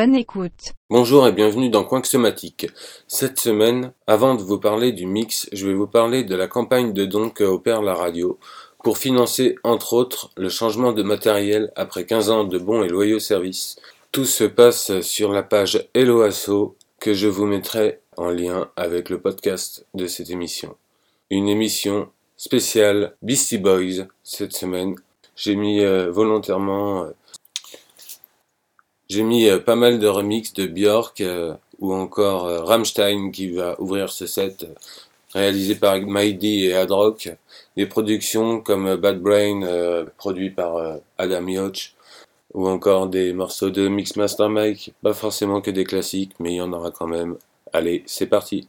Bonne écoute. Bonjour et bienvenue dans Somatique. Cette semaine, avant de vous parler du mix, je vais vous parler de la campagne de dons que opère la radio pour financer, entre autres, le changement de matériel après 15 ans de bons et loyaux services. Tout se passe sur la page Hello Asso que je vous mettrai en lien avec le podcast de cette émission. Une émission spéciale Beastie Boys cette semaine. J'ai mis euh, volontairement euh, j'ai mis euh, pas mal de remixes de Björk euh, ou encore euh, Rammstein qui va ouvrir ce set réalisé par Mighty et Adrock. Des productions comme Bad Brain produit par Adam Yoch ou encore des morceaux de Mixmaster Mike. Pas forcément que des classiques mais il y en aura quand même. Allez, c'est parti.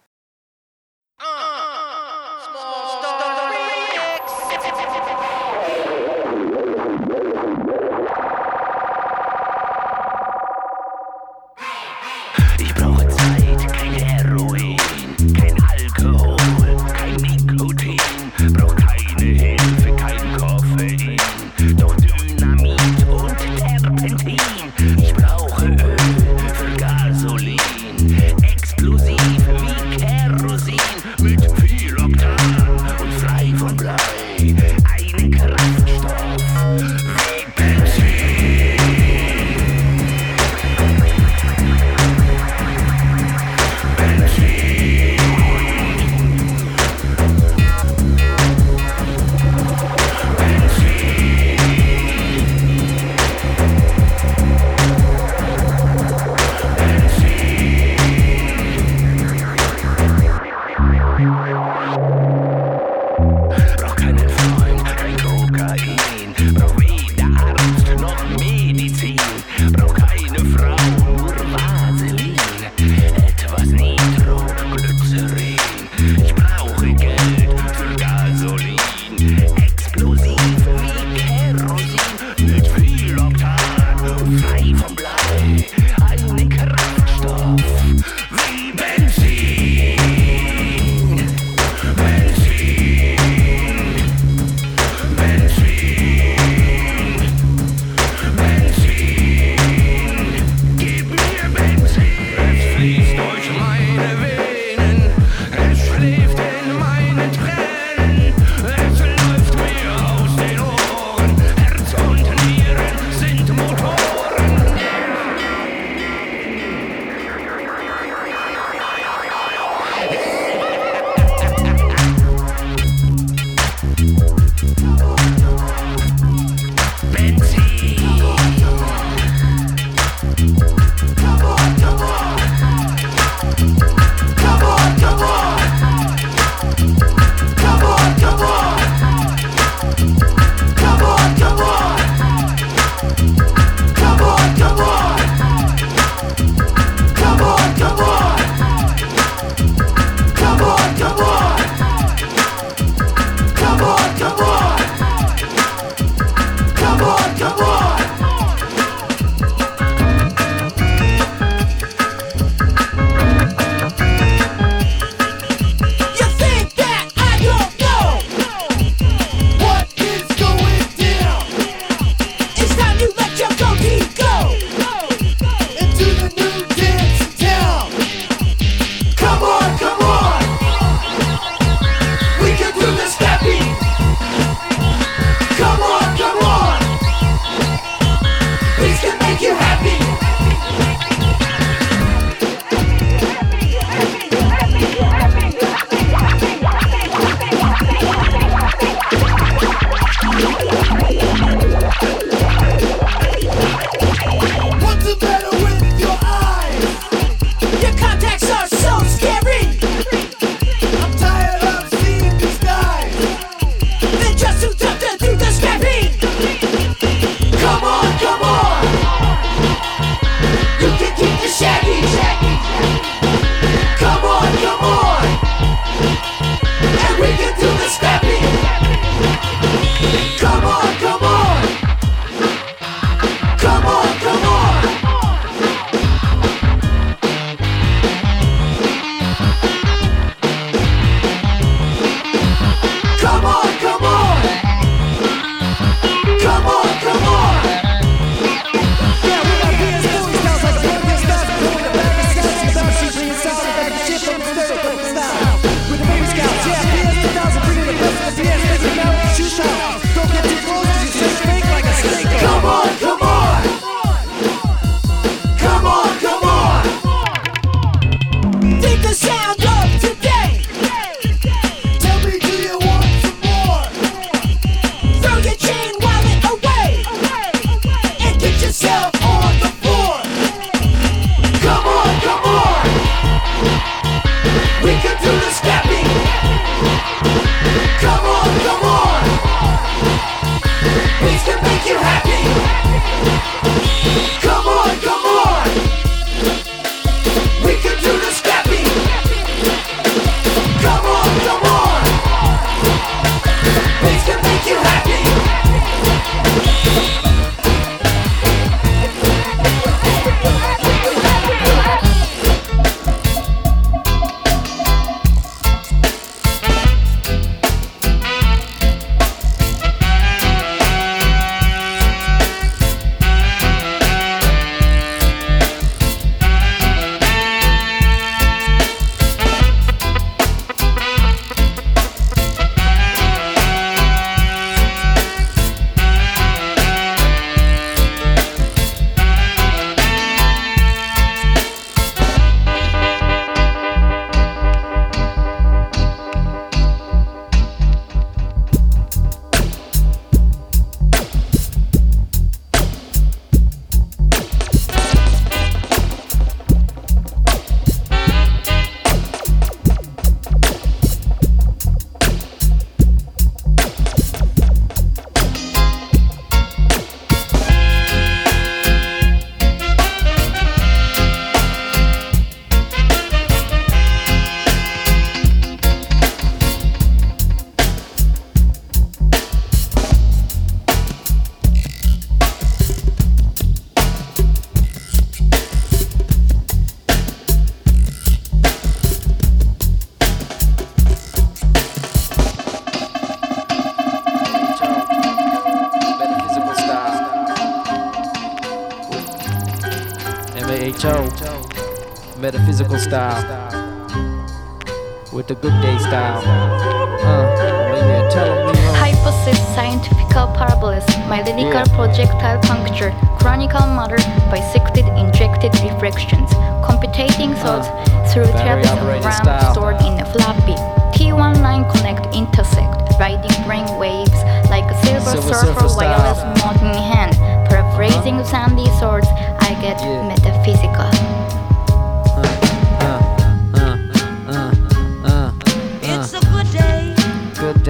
Style. Uh, well, yeah, tell 'em we home. Hypothesis, scientific parabolas, my lyrical Yeah. projectile puncture, chronical matter, bisected injected reflections, computating thoughts through battery traps of RAM style. stored in a floppy. T1 line connect intersect, riding brain waves like a silver, Silver surfer Surfer wireless mode in hand. Paraphrasing sandy swords, I get Yeah. metaphysical.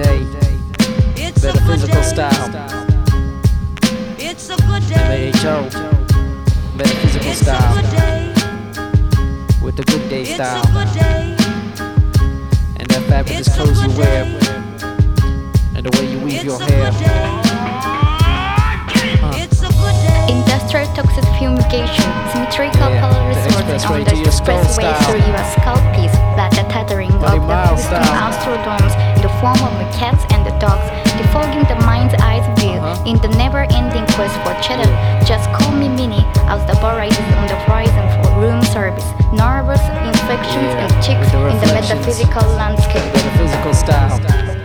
Day, It's a good metaphysical day. style, It's a good day. MAHO, metaphysical It's a style, good day. with the good day It's a style, good day. and that fabulous clothes you wear, and the way you weave It's your hair. Day. Industrial toxic fumigation, symmetrical Yeah, resorts expressway on the skull expressway through your scalp piece, that the tethering of the style. Astrodomes in the form of the cats and the dogs, defogging the mind's eyes view Uh-huh. in the never-ending quest for cheddar. Just call me Minnie, as the bar rises on the horizon for room service. Nervous infections Yeah, and chicks the in the metaphysical landscape. Metaphysical style.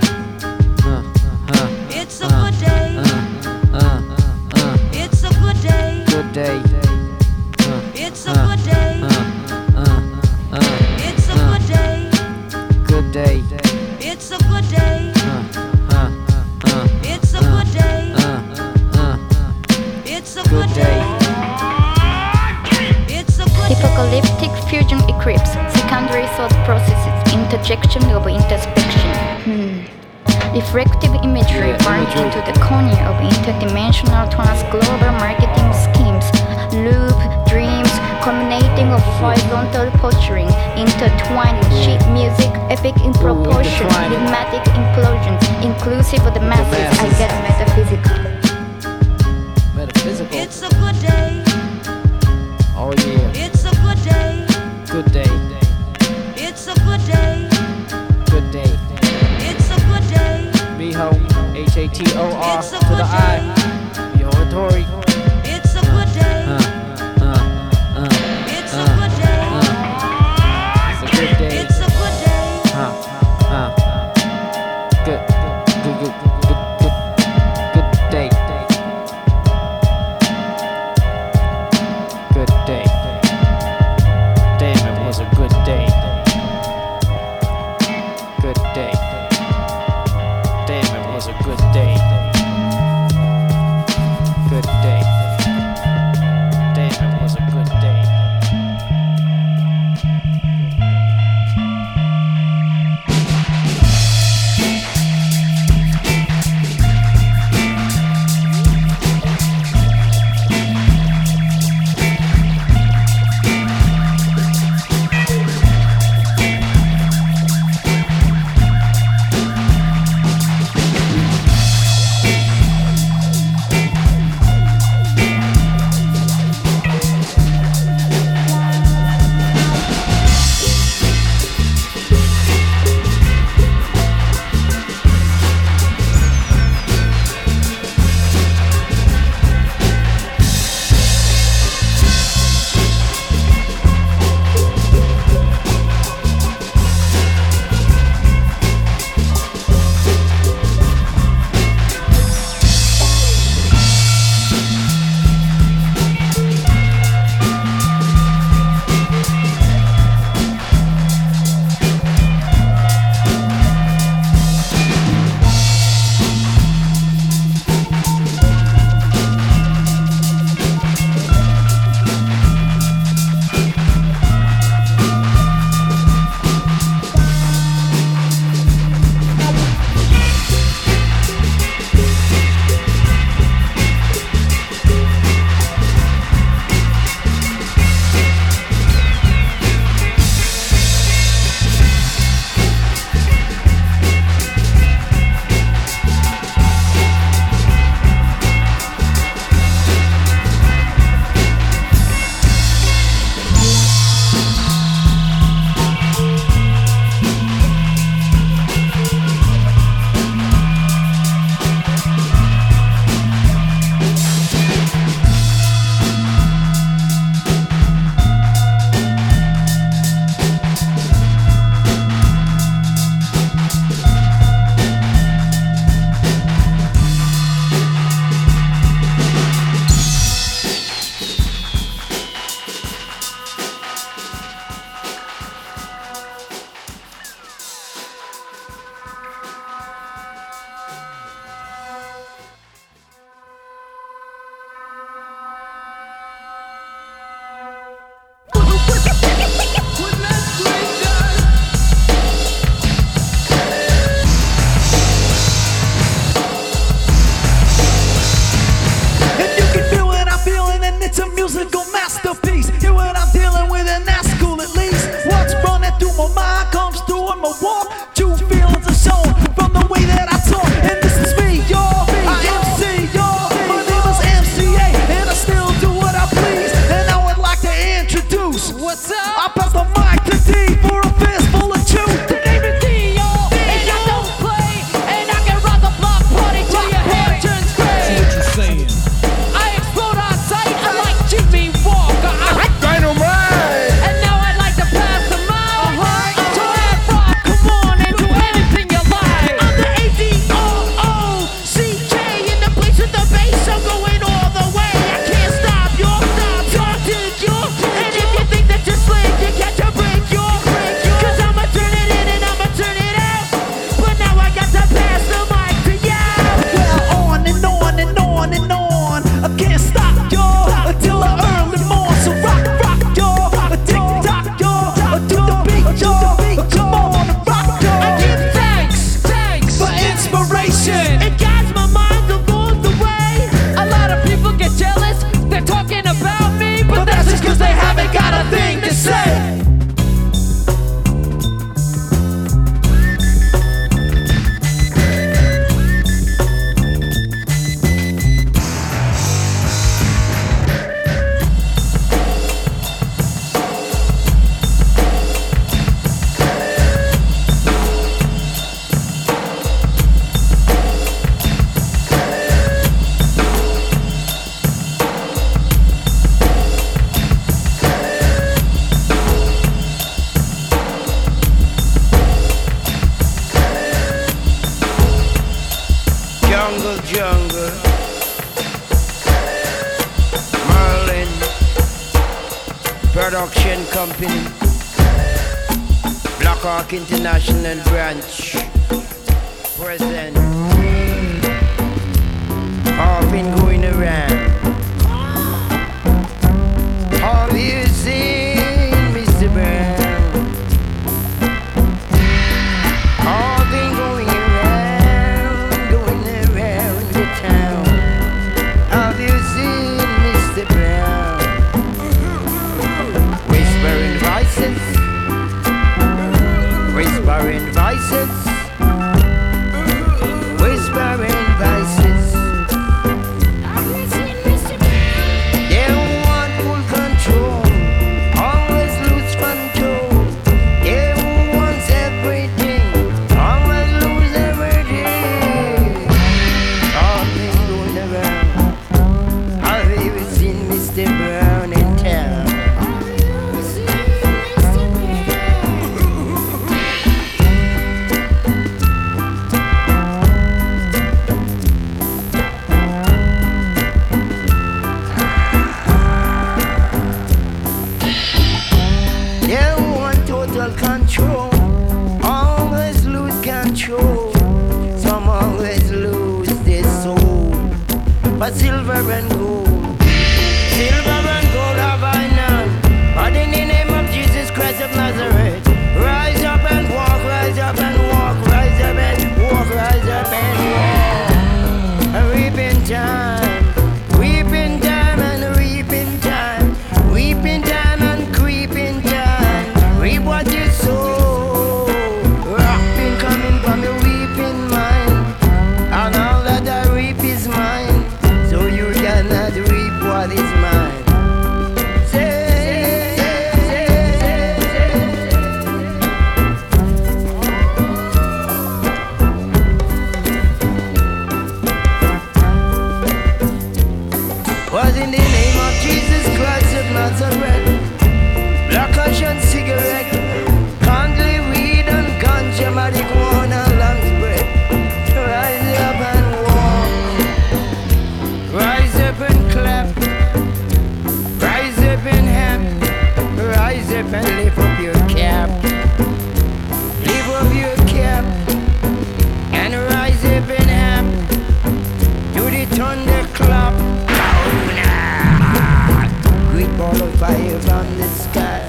Fire on the sky.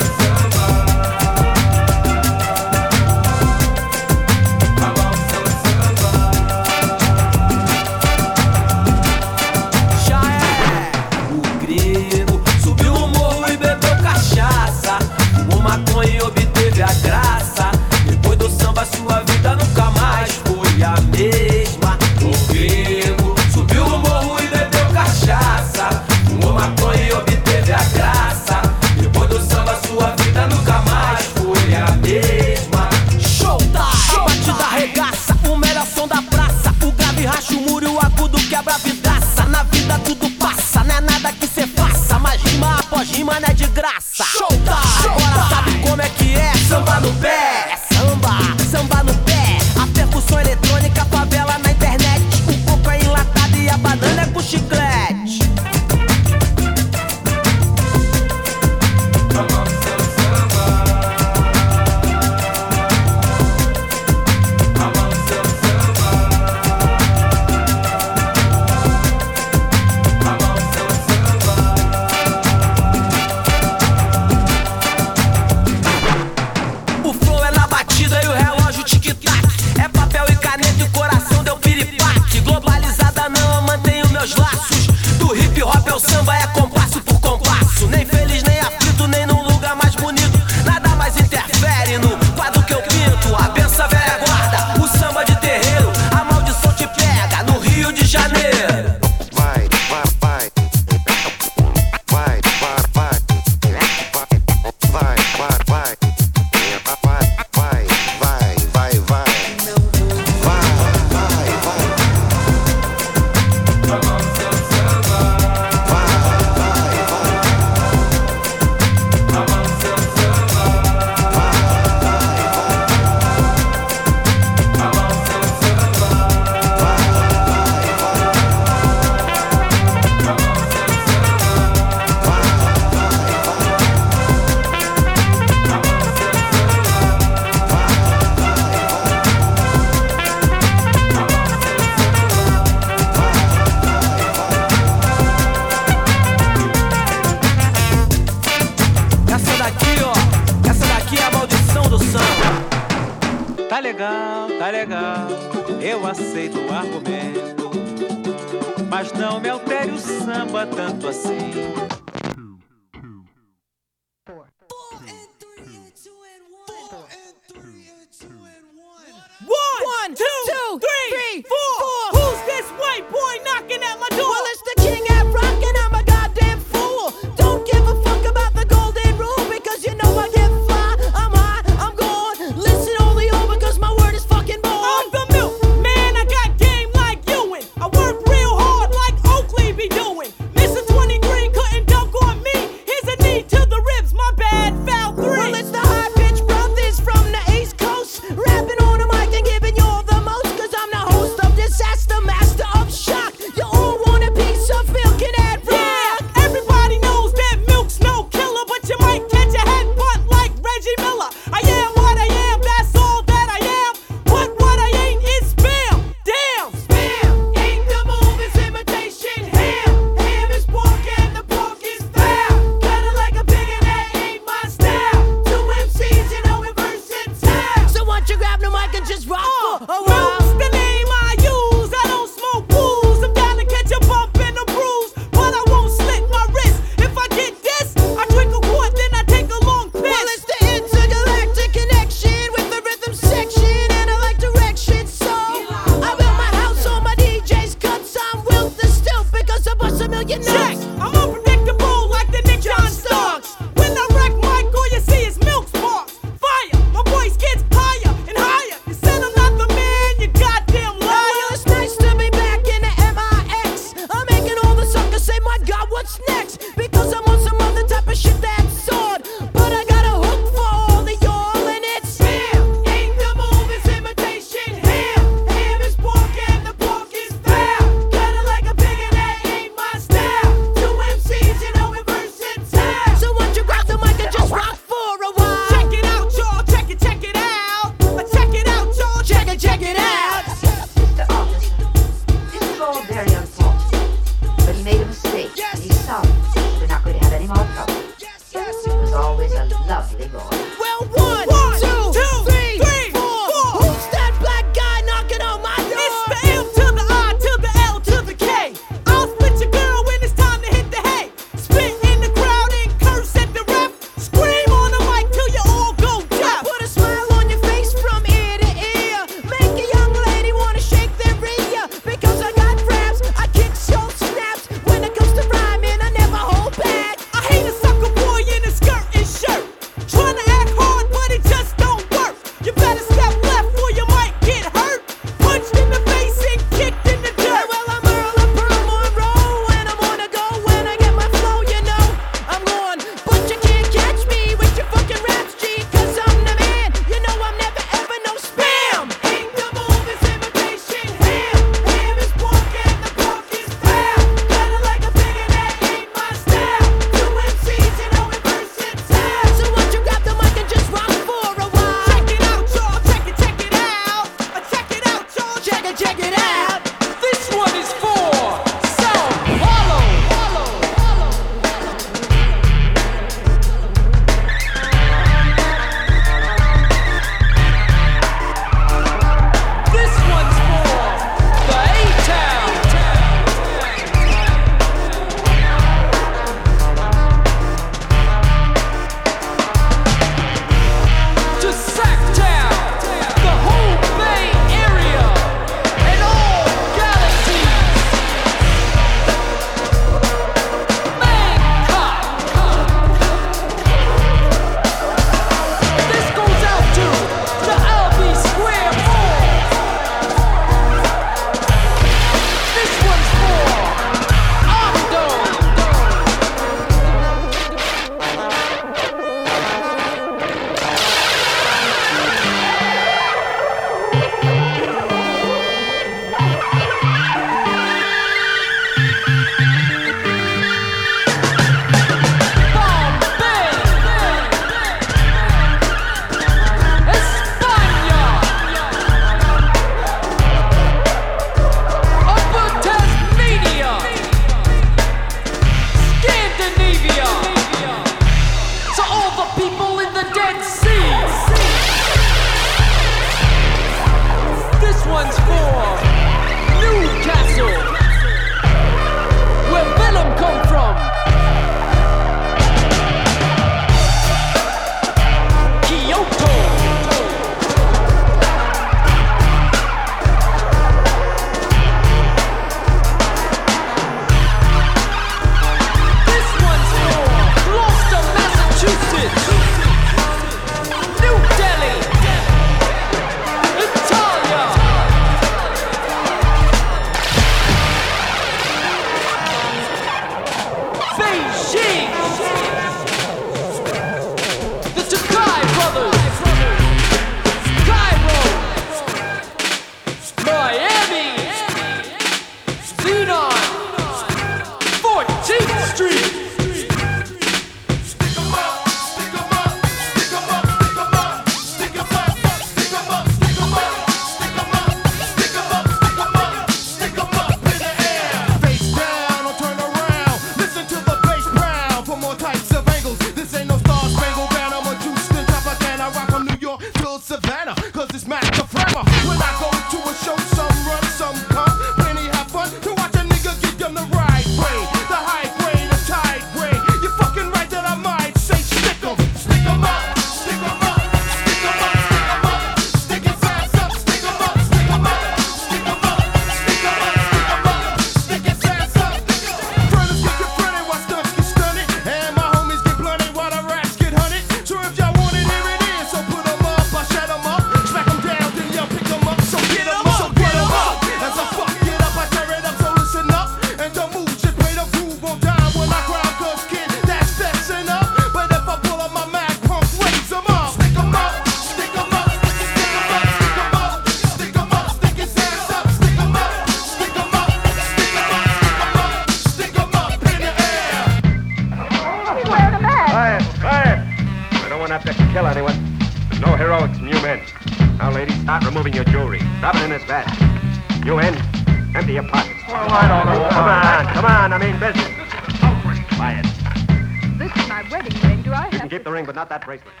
That bracelet.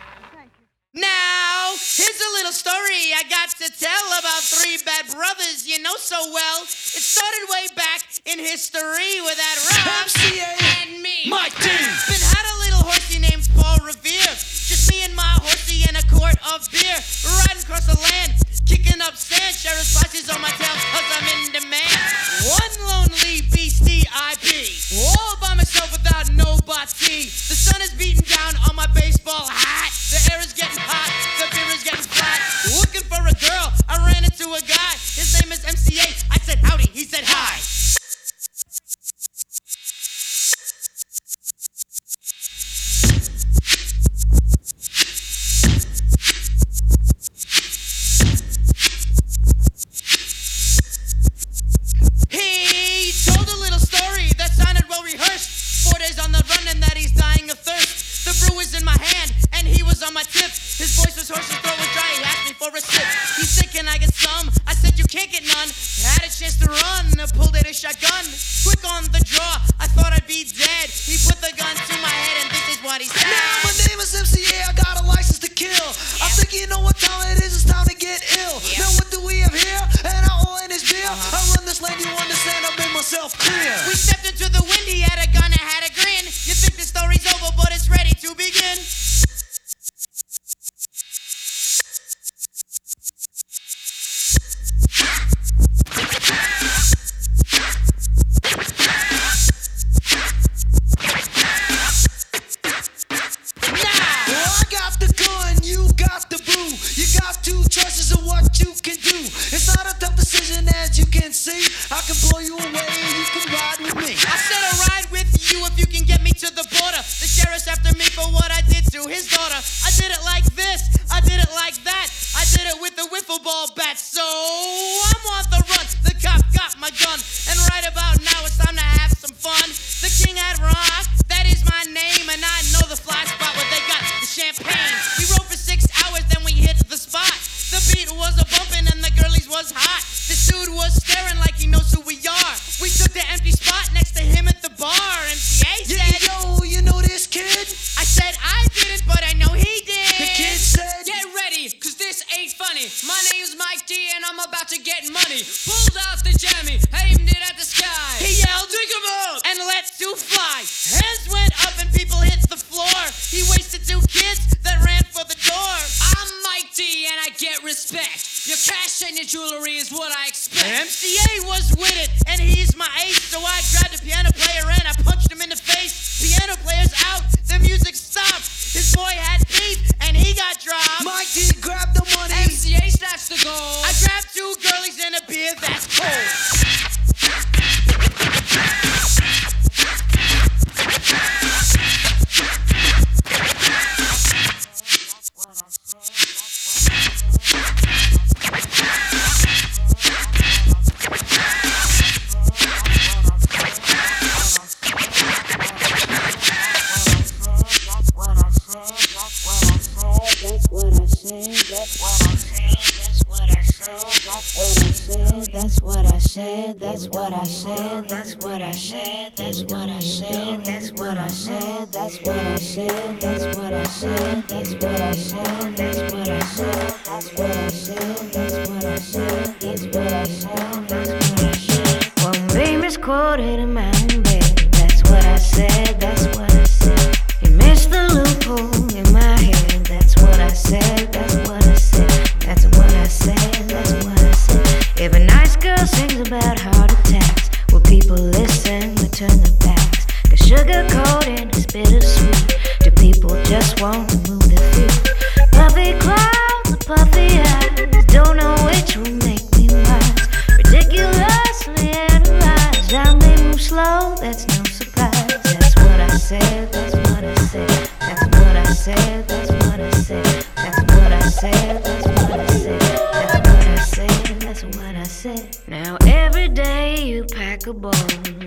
That's what I said. That's what I said. That's what I said. That's what I said. That's what I said. That's what I said. That's what I said. That's what I said. That's what I said. That's what I said. That's what I said. That's what I said. One famous quoted in my own bed. That's what I said. That's what I said. You missed the loophole in my head. That's what I said. That's what I said. That's what I said. That's what I said. If a nice girl sings about heart sugar coated, it's bittersweet. Do people just won't move their feet? Puffy clouds, puffy eyes, don't know which will make me wise. Ridiculously analyzed, I may move slow, that's no surprise. That's what I said, that's what I said, that's what I said, that's what I said, that's what I said, that's what I said, that's what I said, that's what I said. Now every day you pack a bone.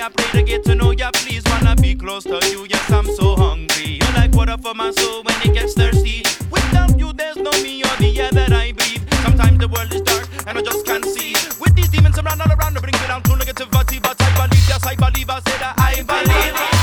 I pray to get to know ya. Please wanna be close to you. Yes, I'm so hungry. You're like water for my soul when it gets thirsty. Without you, there's no me or the air that I breathe. Sometimes the world is dark and I just can't see. With these demons around all around, they bring me down to negativity. But I believe, yes, I believe. I say that I believe.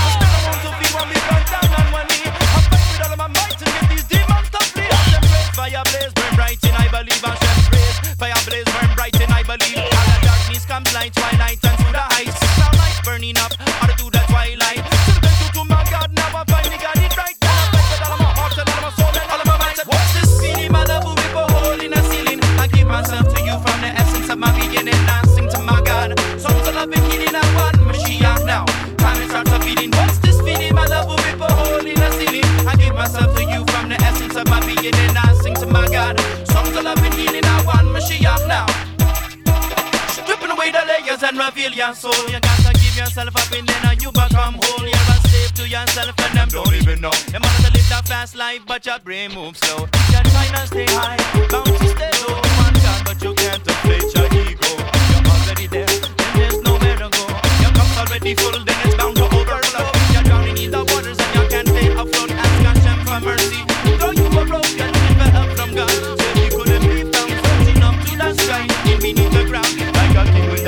feel your soul. You gotta give yourself up and then you become whole. You're a slave to yourself and them don't even know. You want to live that fast life, but your brain moves slow. You're trying to stay high, bound to stay low. One God, but you can't deflate your ego. You're already there, then there's nowhere to go. Your cup's already full, then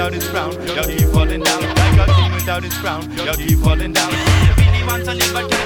without his crown. You'll keep falling down. Like a king without his crown. You'll keep falling down. You really want to live, but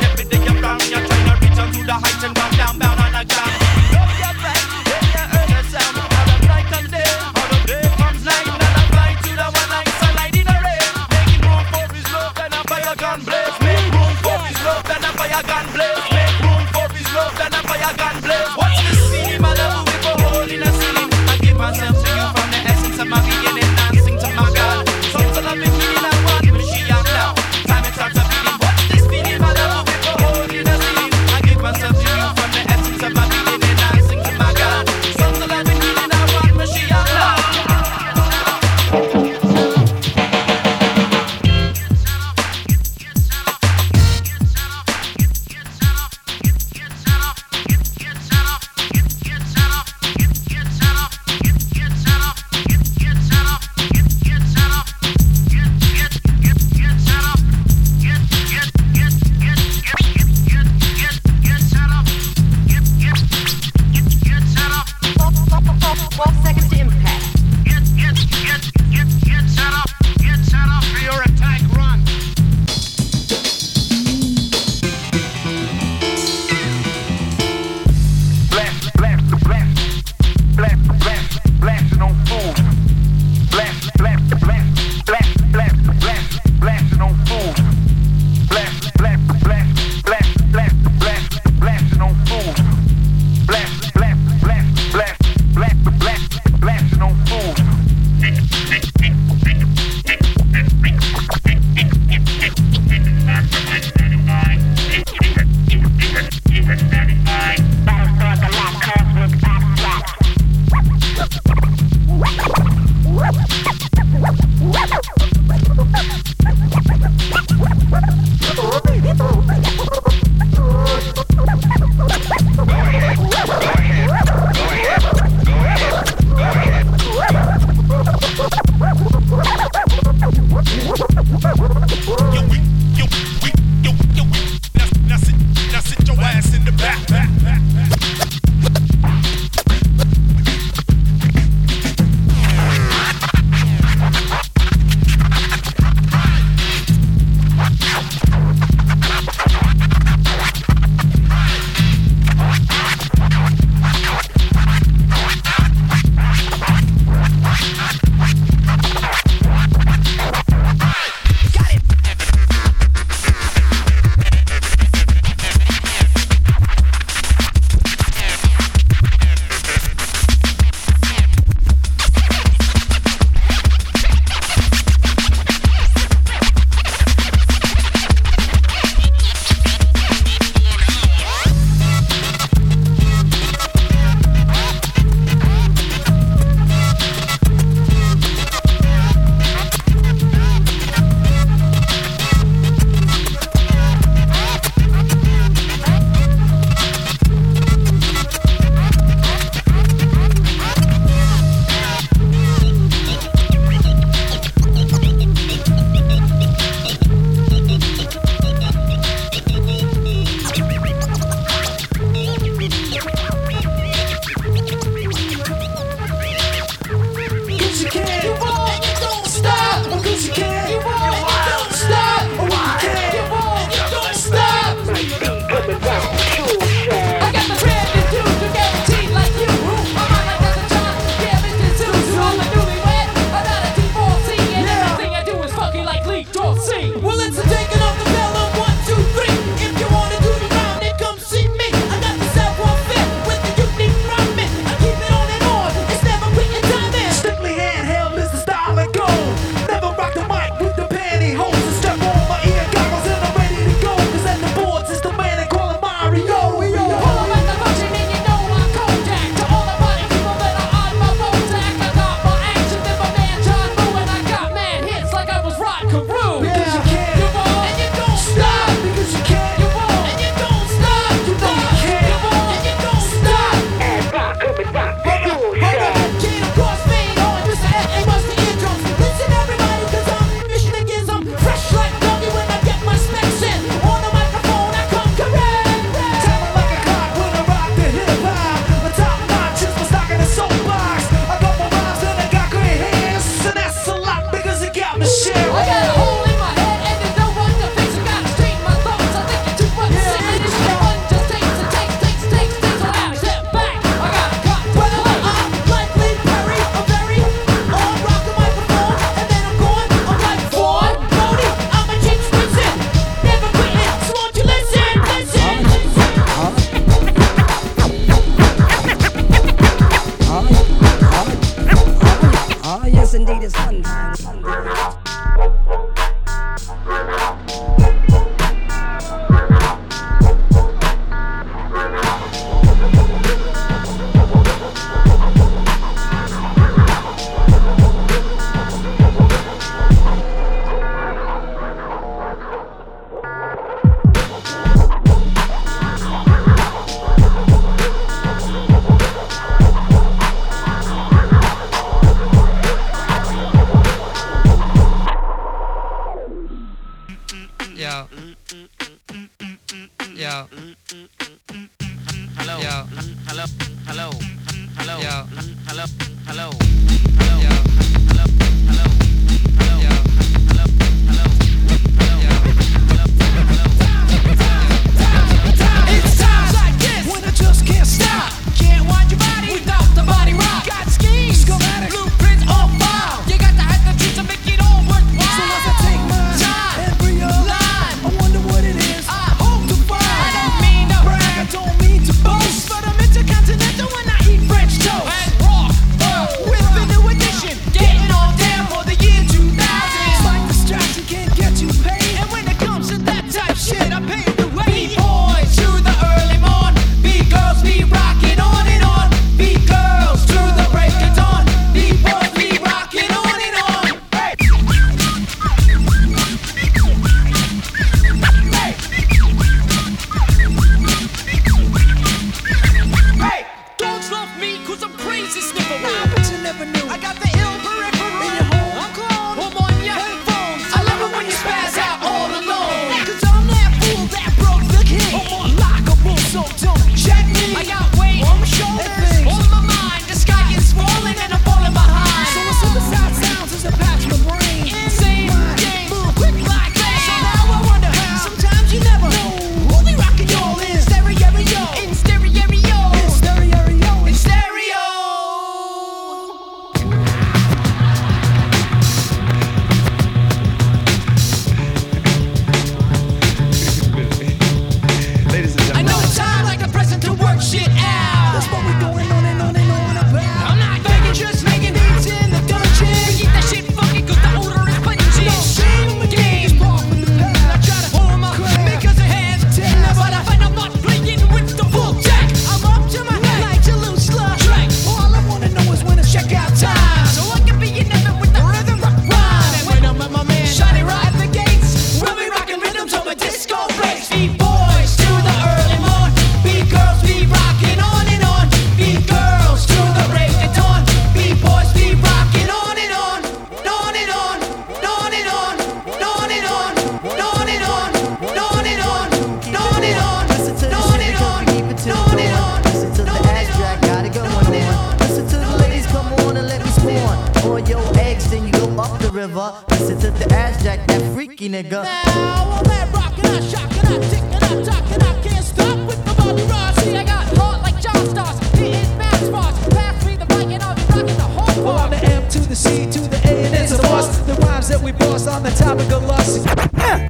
we paused on the topic of lust.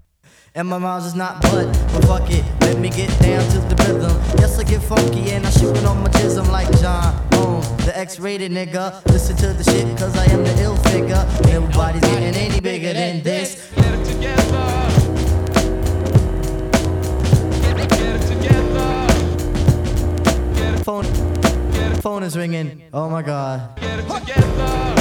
And my mom's is not butt, but fuck it, let me get down to the rhythm. Yes, I get funky and I shoot it on my chism like John Boom, the X rated nigga. Listen to the shit, cause I am the ill figure. Everybody's getting any bigger than this. Get it together. Get it together. Phone, phone is ringing. Oh my god. Get it together.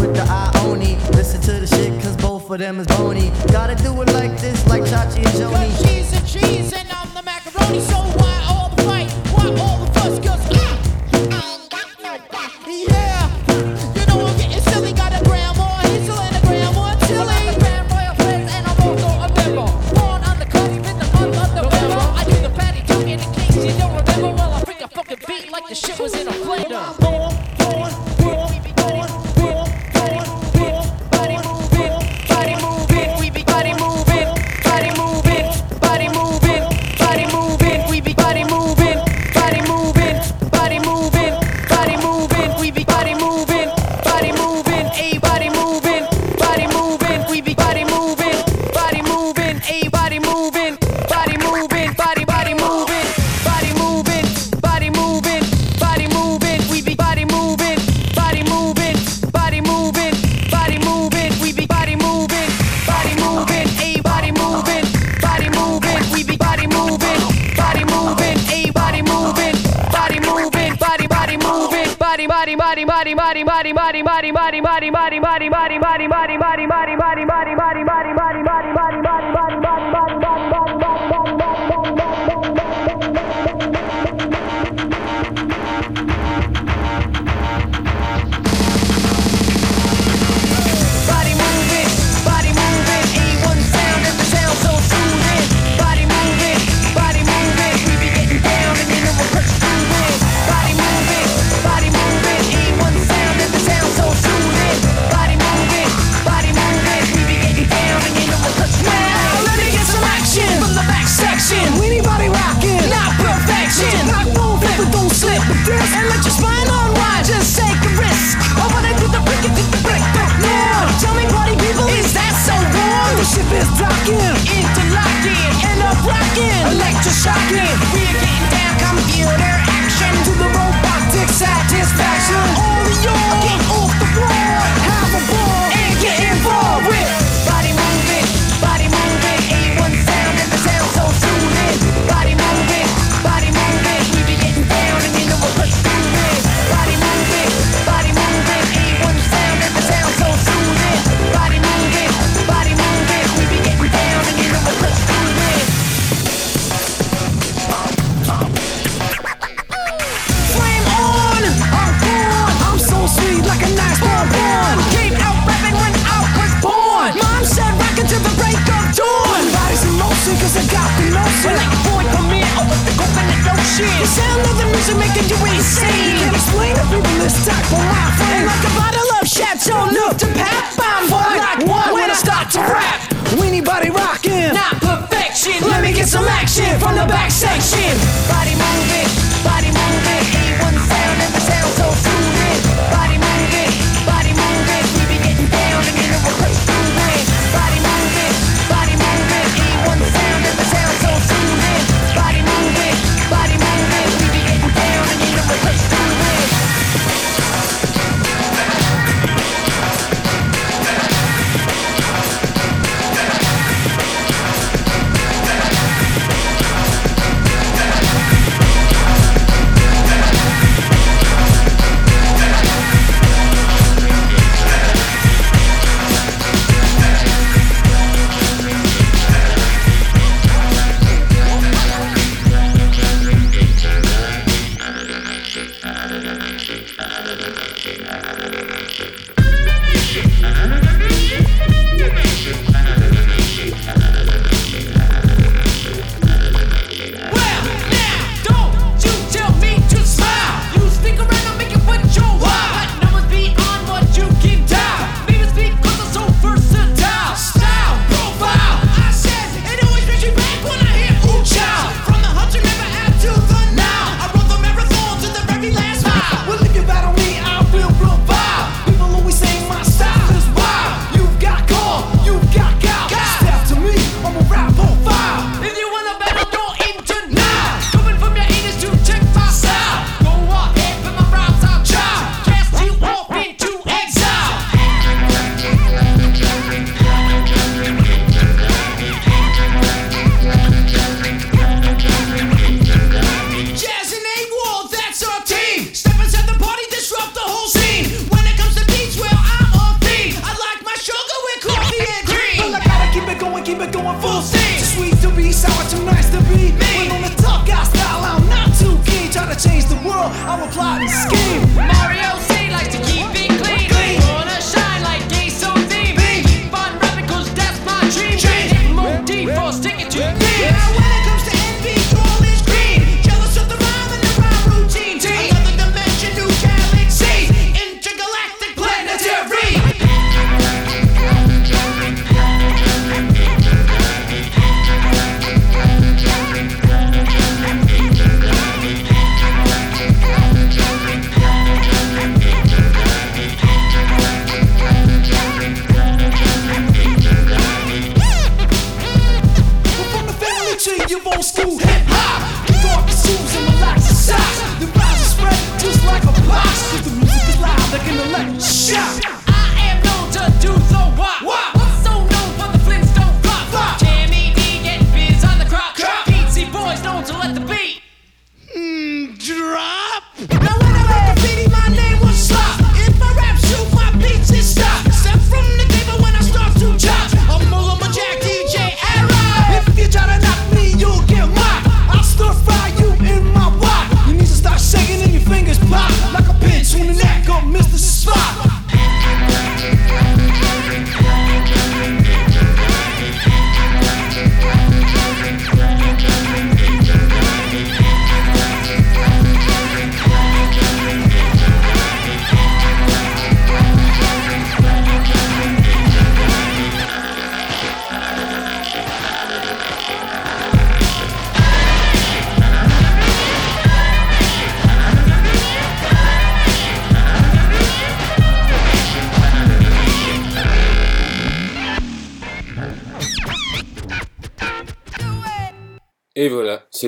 with the Ione. Listen to the shit, cause both of them is bony. Gotta do it like this, like Chachi and Joanie. Cause she's a cheese and I'm the macaroni, so why all the fight? Why all the fuss? Cause I, I ain't got no back. Yeah, you know I'm getting silly. Got a grandma, he's still in a grandma, chilly. Well, I'm the grand royal prince and I'm also a member. Born undercut, even the month of November. I do the patty, tongue, in the kings. You don't remember? Well, I freak a fucking beat like the shit was in a blender.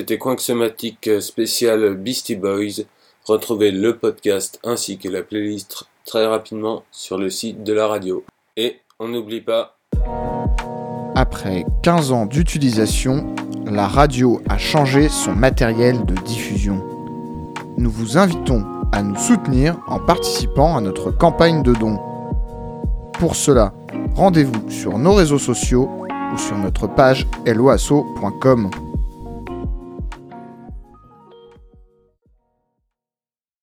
C'était Coinxomatique spécial Beastie Boys. Retrouvez le podcast ainsi que la playlist très rapidement sur le site de la radio. Et on n'oublie pas, Après 15 ans d'utilisation, la radio a changé son matériel de diffusion. Nous vous invitons à nous soutenir en participant à notre campagne de dons. Pour cela, rendez-vous sur nos réseaux sociaux ou sur notre page loasso.com.